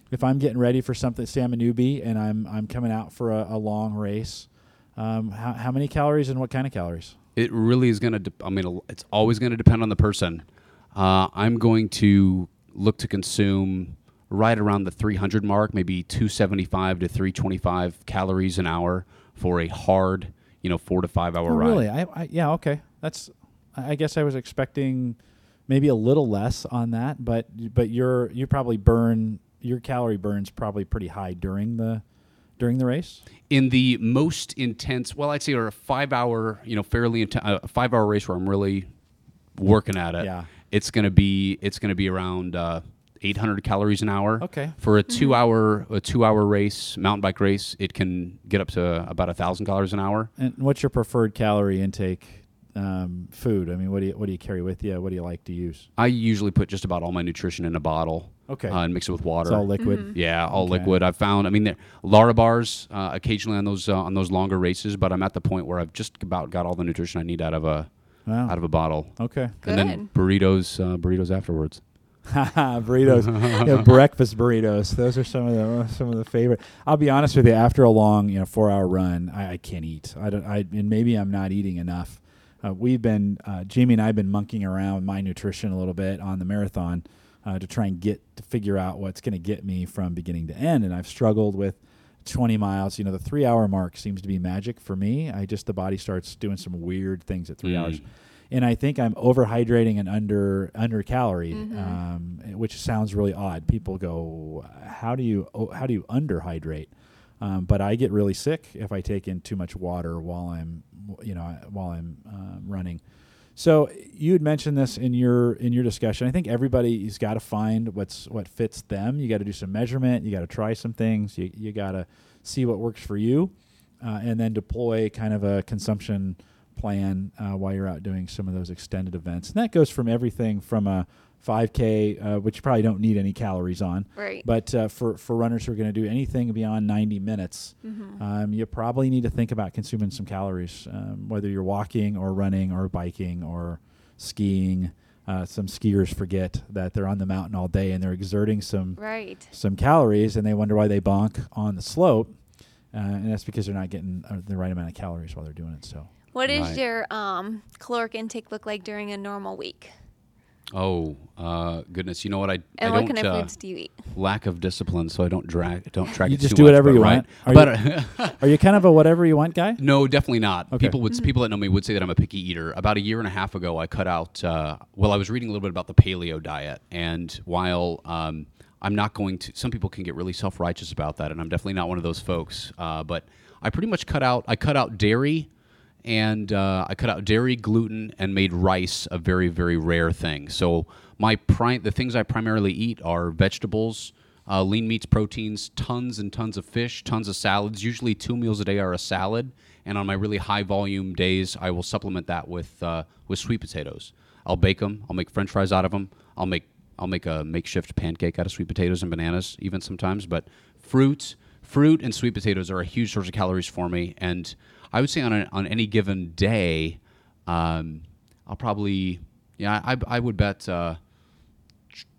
if I'm getting ready for something, say I'm a newbie and I'm I'm coming out for a, a long race. Um, how, how many calories and what kind of calories? It really is going to. De- I mean, it's always going to depend on the person. Uh, I'm going to look to consume right around the 300 mark, maybe 275 to 325 calories an hour for a hard, you know, four to five hour Oh, ride. really? I, I yeah okay. That's I guess I was expecting maybe a little less on that, but but you're you probably burn your calorie burns probably pretty high during the during the race. in the most intense well i'd say or a five hour you know fairly intense a five hour race where i'm really working at it Yeah. it's gonna be it's gonna be around uh, 800 calories an hour Okay. for a two hour a two hour race mountain bike race it can get up to about a thousand calories an hour And what's your preferred calorie intake um, food? I mean, what do you what do you carry with you? What do you like to use? i usually put just about all my nutrition in a bottle Okay. uh, and mix it with water It's all liquid. Yeah, all Okay. liquid. I've found. I mean, there- Lara bars uh, occasionally on those uh, on those longer races, but I'm at the point where I've just about got all the nutrition I need out of a Wow. out of a bottle, Okay. and then burritos uh, burritos afterwards. burritos, yeah, breakfast burritos. Those are some of the some of the favorite. I'll be honest with you. After a long, you know, four hour run, I, I can't eat. I don't. I and maybe I'm not eating enough. Uh, we've been uh, Jamie and I've been monkeying around with my nutrition a little bit on the marathon uh, to try and get to figure out what's going to get me from beginning to end. And I've struggled with 20 miles. You know, the three hour mark seems to be magic for me. I just the body starts doing some weird things at three Mm. hours and I think I'm overhydrating and under under calorie, um, which sounds really odd. People go, "How do you oh, how do you underhydrate?" Um, but I get really sick if I take in too much water while I'm you know while I'm um, running. So you had mentioned this in your in your discussion. I think everybody's got to find what's what fits them. You got to do some measurement. You got to try some things. You you got to see what works for you, uh, and then deploy kind of a consumption plan uh, while you're out doing some of those extended events. And that goes from everything from a 5K, uh, which you probably don't need any calories on. Right. But uh, for, for runners who are going to do anything beyond 90 minutes, Mm-hmm. um, you probably need to think about consuming some calories, um, whether you're walking or running or biking or skiing. Uh, some skiers forget that they're on the mountain all day and they're exerting some Right. some calories, and they wonder why they bonk on the slope, uh, and that's because they're not getting uh, the right amount of calories while they're doing it. So. What does Right. your um, caloric intake look like during a normal week? Oh uh, goodness! You know what? I I And what don't kind of uh, foods do you eat? lack of discipline, so I don't drag don't track You it just too do much, whatever but you right. want? Are But Are you kind of a whatever you want guy? No, definitely not. Okay. People would Mm-hmm. people that know me would say that I'm a picky eater. About a year and a half ago, I cut out. Uh, well, I was reading a little bit about the paleo diet, and while um, I'm not going to, some people can get really self righteous about that, and I'm definitely not one of those folks. Uh, but I pretty much cut out. I cut out dairy, and uh, I cut out dairy, gluten, and made rice a very very rare thing. So my the things I primarily eat are vegetables uh, lean meats, proteins, tons and tons of fish, tons of salads. Usually, two meals a day are a salad, and on my really high volume days, I will supplement that with uh, with sweet potatoes. I'll bake them. I'll make French fries out of them. I'll make I'll make a makeshift pancake out of sweet potatoes and bananas, even sometimes. But fruit, fruit, and sweet potatoes are a huge source of calories for me, and I would say on a, on any given day, um, I'll probably yeah I, I would bet. Uh,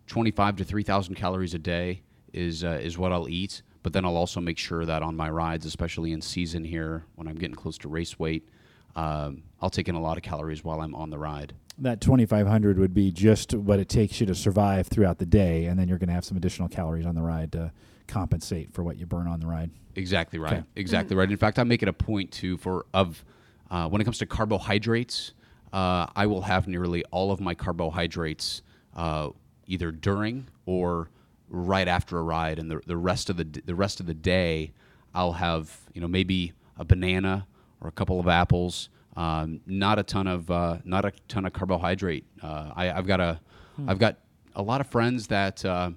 25 to 3000 calories a day is uh, is what I'll eat but then I'll also make sure that on my rides especially in season here when I'm getting close to race weight um, I'll take in a lot of calories while I'm on the ride That 2,500 would be just what it takes you to survive throughout the day, and then you're going to have some additional calories on the ride to compensate for what you burn on the ride. Exactly right. Okay. Exactly right. In fact, I make it a point to for of uh, when it comes to carbohydrates, uh, I will have nearly all of my carbohydrates uh, either during or right after a ride, and the, the rest of the the rest of the day, I'll have you know maybe a banana or a couple of apples. Um, not a ton of uh, not a ton of carbohydrate. Uh, I, I've got a have got a lot of friends that. Uh,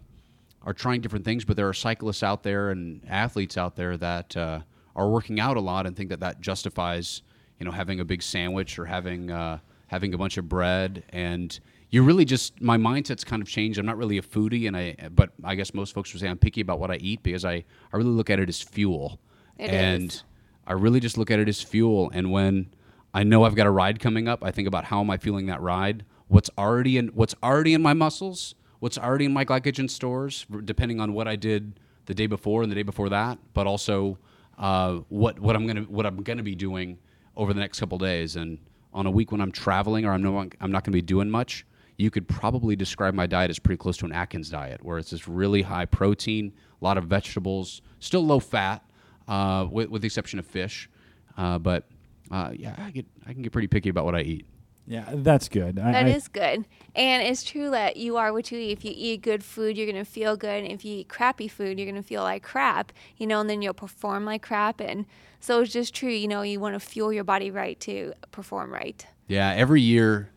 are trying different things, but there are cyclists out there and athletes out there that uh, are working out a lot and think that that justifies, you know, having a big sandwich or having uh, having a bunch of bread. And you really just my mindset's kind of changed. I'm not really a foodie, and I but I guess most folks would say I'm picky about what I eat because I I really look at it as fuel, It and is. I really just look at it as fuel. And when I know I've got a ride coming up, I think about how am I feeling that ride, what's already in what's already in my muscles, what's already in my glycogen stores, depending on what I did the day before and the day before that, but also uh, what what I'm gonna what I'm gonna be doing over the next couple days. And on a week when I'm traveling or I'm no, I'm not gonna be doing much, you could probably describe my diet as pretty close to an Atkins diet, where it's this really high protein, a lot of vegetables, still low fat, uh, with, with the exception of fish. Uh, but uh, yeah, I get I can get pretty picky about what I eat. Yeah, that's good. I, That I- is good. And it's true that you are what you eat. If you eat good food, you're going to feel good. And if you eat crappy food, you're going to feel like crap, you know, and then you'll perform like crap. And so it's just true, you know, you want to fuel your body right to perform right. Yeah, every year,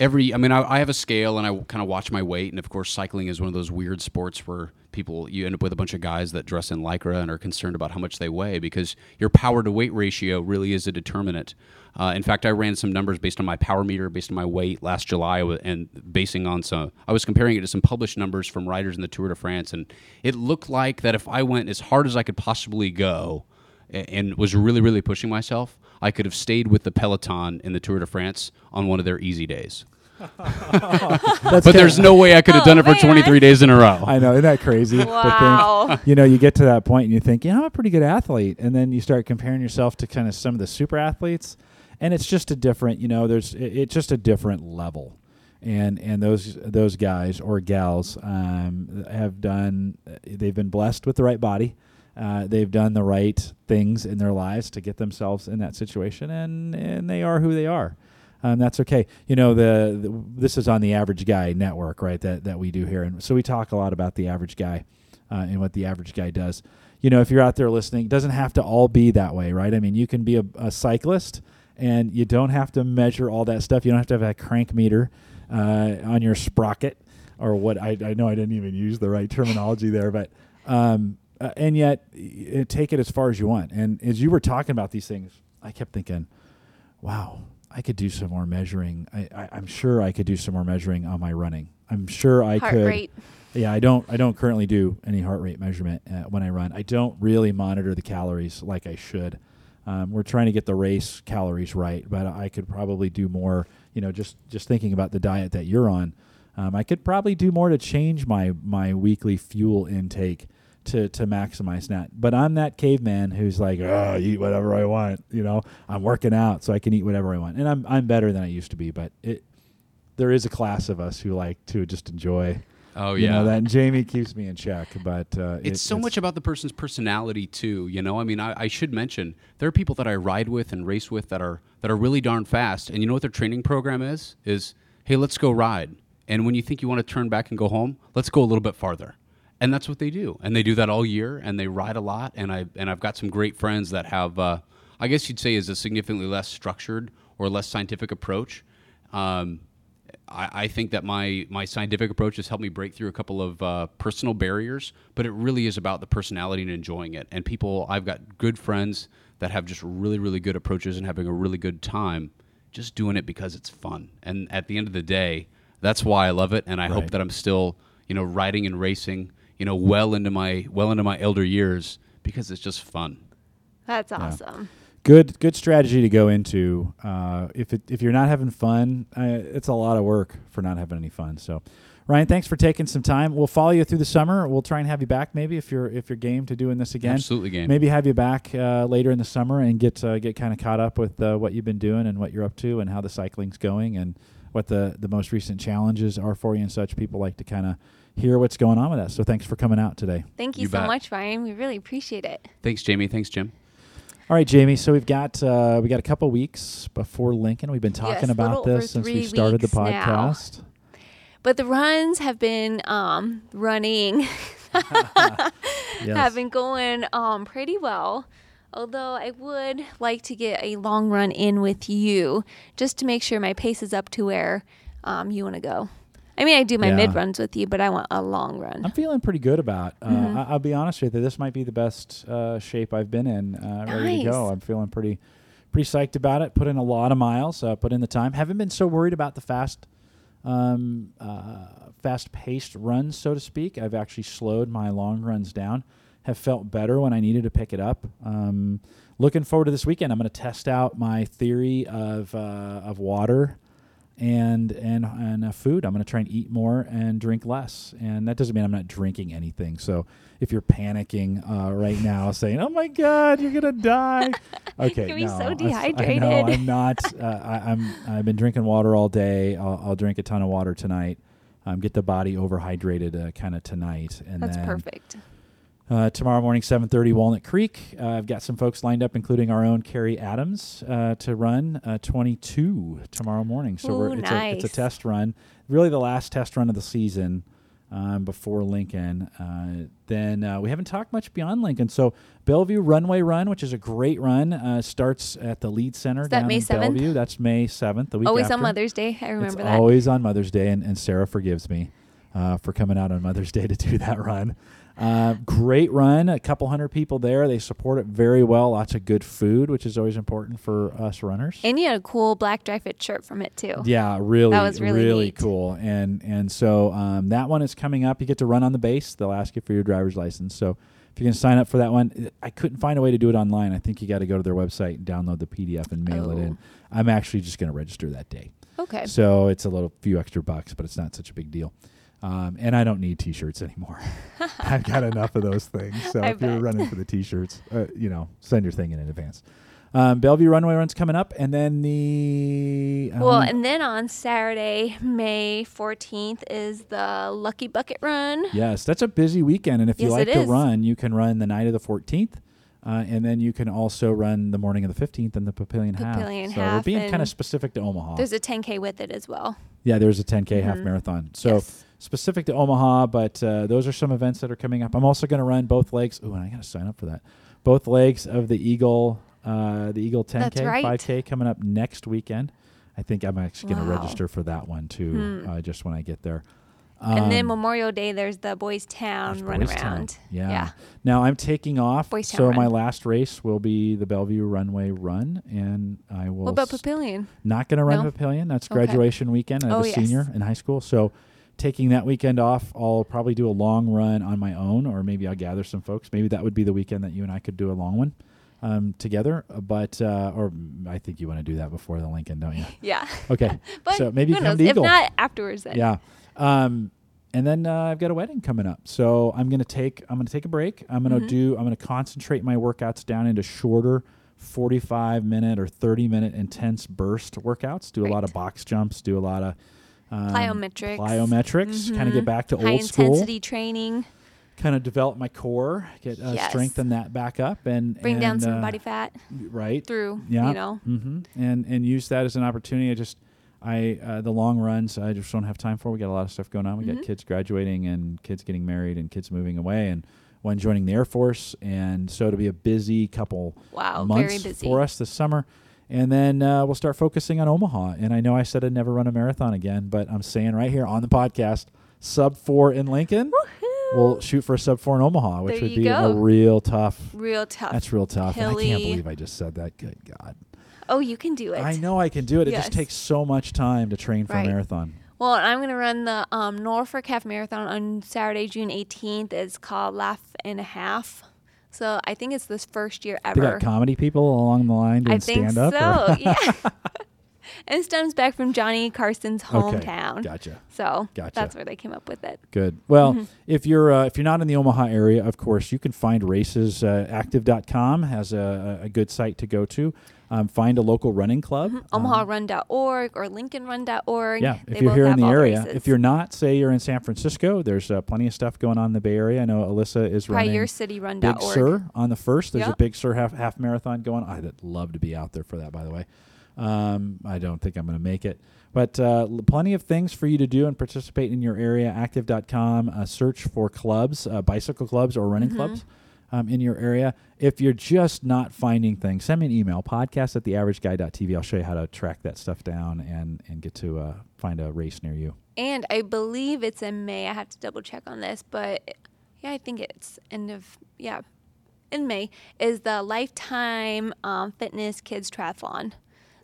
every I mean, I, I have a scale and I kind of watch my weight, and of course, cycling is one of those weird sports where people you end up with a bunch of guys that dress in lycra and are concerned about how much they weigh because your power to weight ratio really is a determinant. Uh, in fact, I ran some numbers based on my power meter, based on my weight last July, and basing on some, I was comparing it to some published numbers from riders in the Tour de France, and it looked like that if I went as hard as I could possibly go, and was really, really pushing myself, I could have stayed with the peloton in the Tour de France on one of their easy days. That's But kinda- there's no way I could have Oh, done it for man. 23 days in a row. I know, isn't that crazy? to think? Wow. you know, you get to that point and you think, you know, I'm a pretty good athlete, and then you start comparing yourself to kind of some of the super athletes, and it's just a different, you know, there's it, it's just a different level, and and those those guys or gals um, have done, they've been blessed with the right body. Uh, they've done the right things in their lives to get themselves in that situation, and, and they are who they are. Um, that's okay. You know, the, the this is on the Average Guy Network, right? That that we do here, and so we talk a lot about the average guy uh, and what the average guy does. You know, if you're out there listening, it doesn't have to all be that way, right? I mean, you can be a, a cyclist and you don't have to measure all that stuff. You don't have to have a crank meter uh, on your sprocket or what. I, I know I didn't even use the right terminology there, but um, uh, and yet take it as far as you want. And as you were talking about these things, I kept thinking, wow, I could do some more measuring. I, I, I'm sure I could do some more measuring on my running. I'm sure I Heart could. rate. Yeah, I don't. I don't currently do any heart rate measurement uh, when I run. I don't really monitor the calories like I should. Um, we're trying to get the race calories right, but I could probably do more. You know, just just thinking about the diet that you're on, um, I could probably do more to change my my weekly fuel intake to to maximize that. But I'm that caveman who's like, oh, eat whatever I want. You know, I'm working out so I can eat whatever I want, and I'm I'm better than I used to be. But it there is a class of us who like to just enjoy. Oh you yeah. know that and Jamie keeps me in check, but uh, it- it's so much about the person's personality too. You know, I mean, I, I should mention there are people that I ride with and race with that are that are really darn fast, and you know what their training program is? Is hey, let's go ride, and when you think you want to turn back and go home, let's go a little bit farther, and that's what they do, and they do that all year, and they ride a lot, and I and I've got some great friends that have, uh, I guess you'd say, is a significantly less structured or less scientific approach. Um, I, I think that my my scientific approach has helped me break through a couple of uh, personal barriers, but it really is about the personality and enjoying it. And people, I've got good friends that have just really really good approaches and having a really good time, just doing it because it's fun. And at the end of the day, that's why I love it. And I Right. hope that I'm still you know riding and racing, you know, well into my well into my elder years because it's just fun. That's awesome. good good strategy to go into. Uh, if it, if you're not having fun, uh, it's a lot of work for not having any fun. So, Ryan, thanks for taking some time. We'll follow you through the summer. We'll try and have you back maybe if you're if you're game to doing this again. Absolutely game. Maybe have you back uh, later in the summer and get uh, get kind of caught up with uh, what you've been doing and what you're up to and how the cycling's going and what the the most recent challenges are for you and such. People like to kind of hear what's going on with us. So thanks for coming out today. Thank you, You so bet. much, Ryan. We really appreciate it. Thanks, Jamie. Thanks, Jim. All right, Jamie. So we've got uh, we got a couple weeks before Lincoln. We've been talking Yes, about this since we started the weeks now. podcast. But the runs have been um, running, Yes. have been going um, pretty well. Although I would like to get a long run in with you just to make sure my pace is up to where um, you want to go. I mean, I do my Yeah. mid runs with you, but I want a long run. I'm feeling pretty good about. Uh, Mhm. I, I'll be honest with you. This might be the best uh, shape I've been in. Uh, Ready to go. Nice. I'm feeling pretty, pretty psyched about it. Put in a lot of miles. Uh, put in the time. Haven't been so worried about the fast, um, uh, fast-paced runs, so to speak. I've actually slowed my long runs down. Have felt better when I needed to pick it up. Um, looking forward to this weekend. I'm going to test out my theory of uh, of water and and and uh, food. I'm going to try and eat more and drink less. And that doesn't mean I'm not drinking anything. So if you're panicking uh, right now, saying, "Oh my God, you're gonna die," okay, You're no, so I, I know I'm not. Uh, I, I'm. I've been drinking water all day. I'll, I'll drink a ton of water tonight. Um, get the body overhydrated uh, kind of tonight, and That's then perfect. Uh, tomorrow morning, 7:30, Walnut Creek. Uh, I've got some folks lined up, including our own Carrie Adams, uh, to run uh, 22 tomorrow morning. So we're, Ooh, it's, a, it's a test run, really the last test run of the season um, before Lincoln. Uh, then uh, we haven't talked much beyond Lincoln. So Bellevue Runway Run, which is a great run, uh, starts at the Lead Center that down May in 7th? Bellevue. That's May 7th, the week Always after. on Mother's Day. I remember it's that. always on Mother's Day, and, and Sarah forgives me uh, for coming out on Mother's Day to do that run. Uh, great run, a couple hundred people there. They support it very well. Lots of good food, which is always important for us runners. and you had a cool black dry fit shirt from it too. Yeah, really, That was really neat. cool. And and so um, that one is coming up. You get to run on the base. They'll ask you for your driver's license. So if you can sign up for that one, I couldn't find a way to do it online. I think you got to go to their website and download the PDF and mail it Oh. in. I'm actually just going to register that day. Okay. So it's a little few extra bucks, but it's not such a big deal. Um, and I don't need T-shirts anymore. I've got enough of those things. So I if you're running for the T-shirts, uh, you know, send your thing in in advance. Um, Bellevue Runway Run's coming up, and then the Well, um, and then on Saturday, May 14th, is the Lucky Bucket Run. yes, that's a busy weekend. And if you Yes, like to is. run, you can run the night of the 14th. Uh, and then you can also run the morning of the 15th and the Papillion Half. Papillion so we're being kind of specific to Omaha. There's a 10K with it as well. yeah, there's a 10K half Mhm. marathon. So Yes. Specific to Omaha, but uh, those are some events that are coming up. I'm also going to run both legs. Ooh, and I got to sign up for that. Both legs of the Eagle uh, the Eagle 10K, right. 5K coming up next weekend. I think I'm actually going to register for that one too, Hmm. uh, just when I get there. and then Um, Memorial Day, there's the Boys Town run Boys Town. around. Yeah. Yeah. Now I'm taking off, Boys Town so my last race will be the Bellevue Runway Run, and I will. What about Papillion? Not going to run No? Papillion. That's Okay. graduation weekend. I'm Oh, a yes. senior in high school, so taking that weekend off, I'll probably do a long run on my own, or maybe I'll gather some folks. Maybe that would be the weekend that you and I could do a long one um, together. Uh, But uh, or I think you want to do that before the Lincoln, don't you? Yeah. Okay. But so maybe who come knows? to If not, afterwards then. Yeah. Um, and then uh, I've got a wedding coming up, so I'm gonna take I'm gonna take a break. I'm gonna Mhm. do I'm gonna concentrate my workouts down into shorter, 45 minute or 30 minute intense burst workouts. Do a lot of box jumps. Do a lot of um, Plyometrics. Plyometrics. Kind of get back to High old school. intensity training. Kind of develop my core, get uh, Yes. strengthen that back up, and Bring down some uh, body fat Right. through, Yeah. you know. hmm And and use that as an opportunity. I just I uh, the long runs I just don't have time for. We got a lot of stuff going on. We got Mhm. kids graduating and kids getting married and kids moving away and one joining the Air Force. And so it'll be a busy couple Wow, months very busy. for us this summer. And then uh, we'll start focusing on Omaha. And I know I said I'd never run a marathon again, but I'm saying right here on the podcast, sub four in Lincoln. We'll shoot for a sub four in Omaha, which There would be a real tough. Real tough. That's real tough. And I can't believe I just said that. Good God. oh, you can do it. I know I can do it. It just takes so much time to train for Right. a marathon. Well, I'm going to run the um, Norfolk Half Marathon on Saturday, June 18th. It's called Laugh and a Half. So I think it's this first year They ever. got comedy people along the line doing stand up. I think so. yeah. and it stems back from Johnny Carson's hometown. Gotcha. So Gotcha. that's where they came up with it. Good. Well, Mm-hmm. if you're uh, if you're not in the Omaha area, of course, you can find races. Uh, active.com has a, a good site to go to. Um, find a local running club. Um, OmahaRun.org or LincolnRun.org. yeah, if They you're here in the area. races. If you're not, say you're in San Francisco, there's uh, plenty of stuff going on in the Bay Area. I know Alyssa is running your city run. Big. Sur on the first. There's a Big Sur half half marathon going. on. I'd love to be out there for that. By the way, um, I don't think I'm going to make it, but uh, l- plenty of things for you to do and participate in your area. Active.com. Uh, search for clubs, uh, bicycle clubs or running Mhm. clubs. Um, in your area. If you're just not finding things, send me an email, podcast at theaverageguy.tv. I'll show you how to track that stuff down and, and get to uh, find a race near you. And I believe it's in May. I have to double check on this, but yeah, I think it's end of yeah, in May is the Lifetime um, Fitness Kids Triathlon.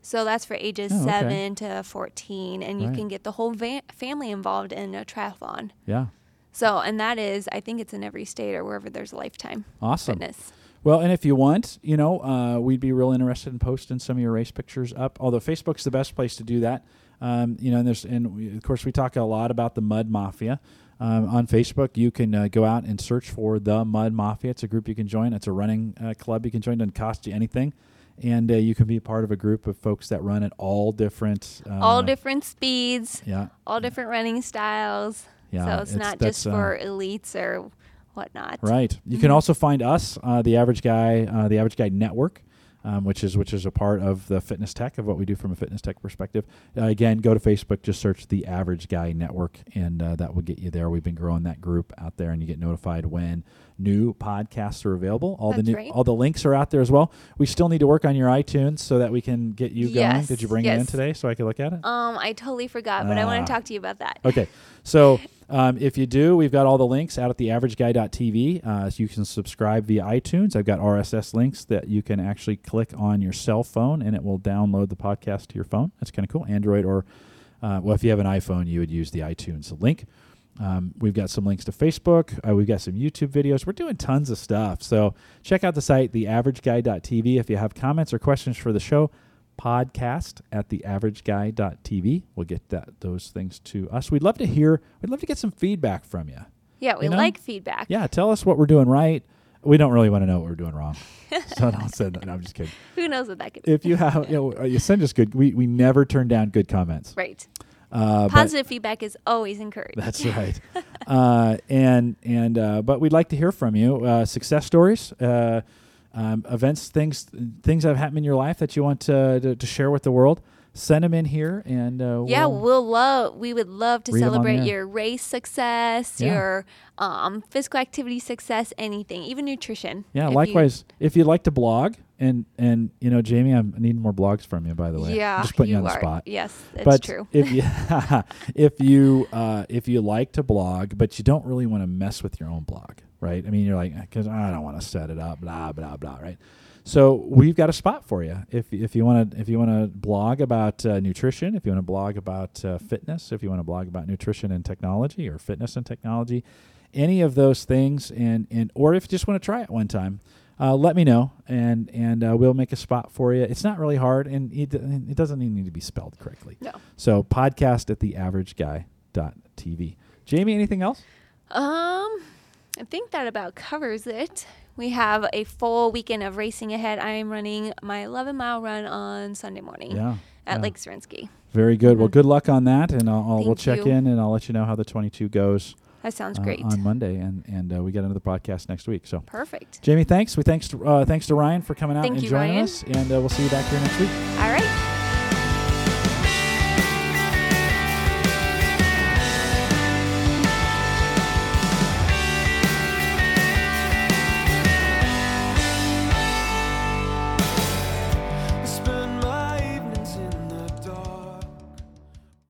So that's for ages Oh, okay. seven to fourteen, and you Right. can get the whole va- family involved in a triathlon. Yeah. So, and that is, I think it's in every state or wherever there's a Lifetime Awesome. Fitness. Well, and if you want, you know, uh, we'd be real interested in posting some of your race pictures up. Although Facebook's the best place to do that. Um, you know, and there's and we, of course we talk a lot about the Mud Mafia. Um, on Facebook, you can uh, go out and search for the Mud Mafia. It's a group you can join. It's a running uh, club you can join. It Doesn't cost you anything, and uh, you can be part of a group of folks that run at all different. Uh, all different speeds, Yeah, all different running styles. Yeah, so it's, it's- not just uh, for elites or whatnot. Right. You can Mhm. also find us, uh, the Average Guy, uh, the Average Guy Network, um, which is which is a part of the fitness tech of what we do from a fitness tech perspective. Uh, again, go to Facebook, just search the Average Guy Network, and uh, that will get you there. We've been growing that group out there, and you get notified when new podcasts are available. All That's the new, right. all the links are out there as well. We still need to work on your iTunes so that we can get you going. Did you bring it in today so I could look at it? Um, I totally forgot, but I Ah. want to talk to you about that. Okay. So um, if you do, we've got all the links out at theaverageguy.tv. Uh, so you can subscribe via iTunes. I've got RSS links that you can actually click on your cell phone and it will download the podcast to your phone. That's kind of cool. Android or, uh, well, if you have an iPhone, you would use the iTunes link. Um, we've got some links to Facebook. Uh, we've got some YouTube videos. We're doing tons of stuff. So check out the site, theaverageguy.tv. If you have comments or questions for the show, podcast at theaverageguy.tv. We'll get that those things to us. We'd love to hear, we'd love to get some feedback from you. Yeah, we You know? like feedback. Yeah, tell us what we're doing right. We don't really want to know what we're doing wrong. so don't say that. No, I'm just kidding. Who knows what that could be? If you have, you know, you send us good. We we never turn down good comments. right. Uh, Positive feedback is always encouraged. That's right. uh, and and uh, but we'd like to hear from you. Uh, success stories, uh, um, events, things things that have happened in your life that you want to, to, to share with the world. send them in here, and uh, Yeah, we'll, we'll love. We would love to on celebrate your race success, Yeah. your um, physical activity success, anything, even nutrition. yeah. If you- Likewise, if you'd like to blog, and and you know, Jamie, I'm needing more blogs from you. By the way, yeah, I'm just putting you, on the are. spot. Yes, that's but true. if you if you uh, if you like to blog, but you don't really want to mess with your own blog, right? I mean, you're like, because I don't want to set it up, blah blah blah, right? So we've got a spot for you. If if you want to if you want to blog about uh, nutrition, if you want to blog about uh, fitness, if you want to blog about nutrition and technology or fitness and technology, any of those things, and and or if you just want to try it one time. Uh, let me know, and and uh, we'll make a spot for you. It's not really hard, and it, it doesn't even need to be spelled correctly. No. So podcast at theaverageguy.tv. Jamie, anything else? Um, I think that about covers it. We have a full weekend of racing ahead. I am running my 11 mile run on Sunday morning Yeah. at yeah. Lake Zorinsky. Very good. Well, Mhm. good luck on that, and I'll, I'll we'll check you. in and I'll let you know how the 22 goes That sounds uh, great. on Monday, and and uh, we got another podcast next week. So, Perfect. Jamie, thanks. We thanks to uh, thanks to Ryan for coming out Thank and you, joining Ryan. us, and uh, we'll see you back here next week. All right.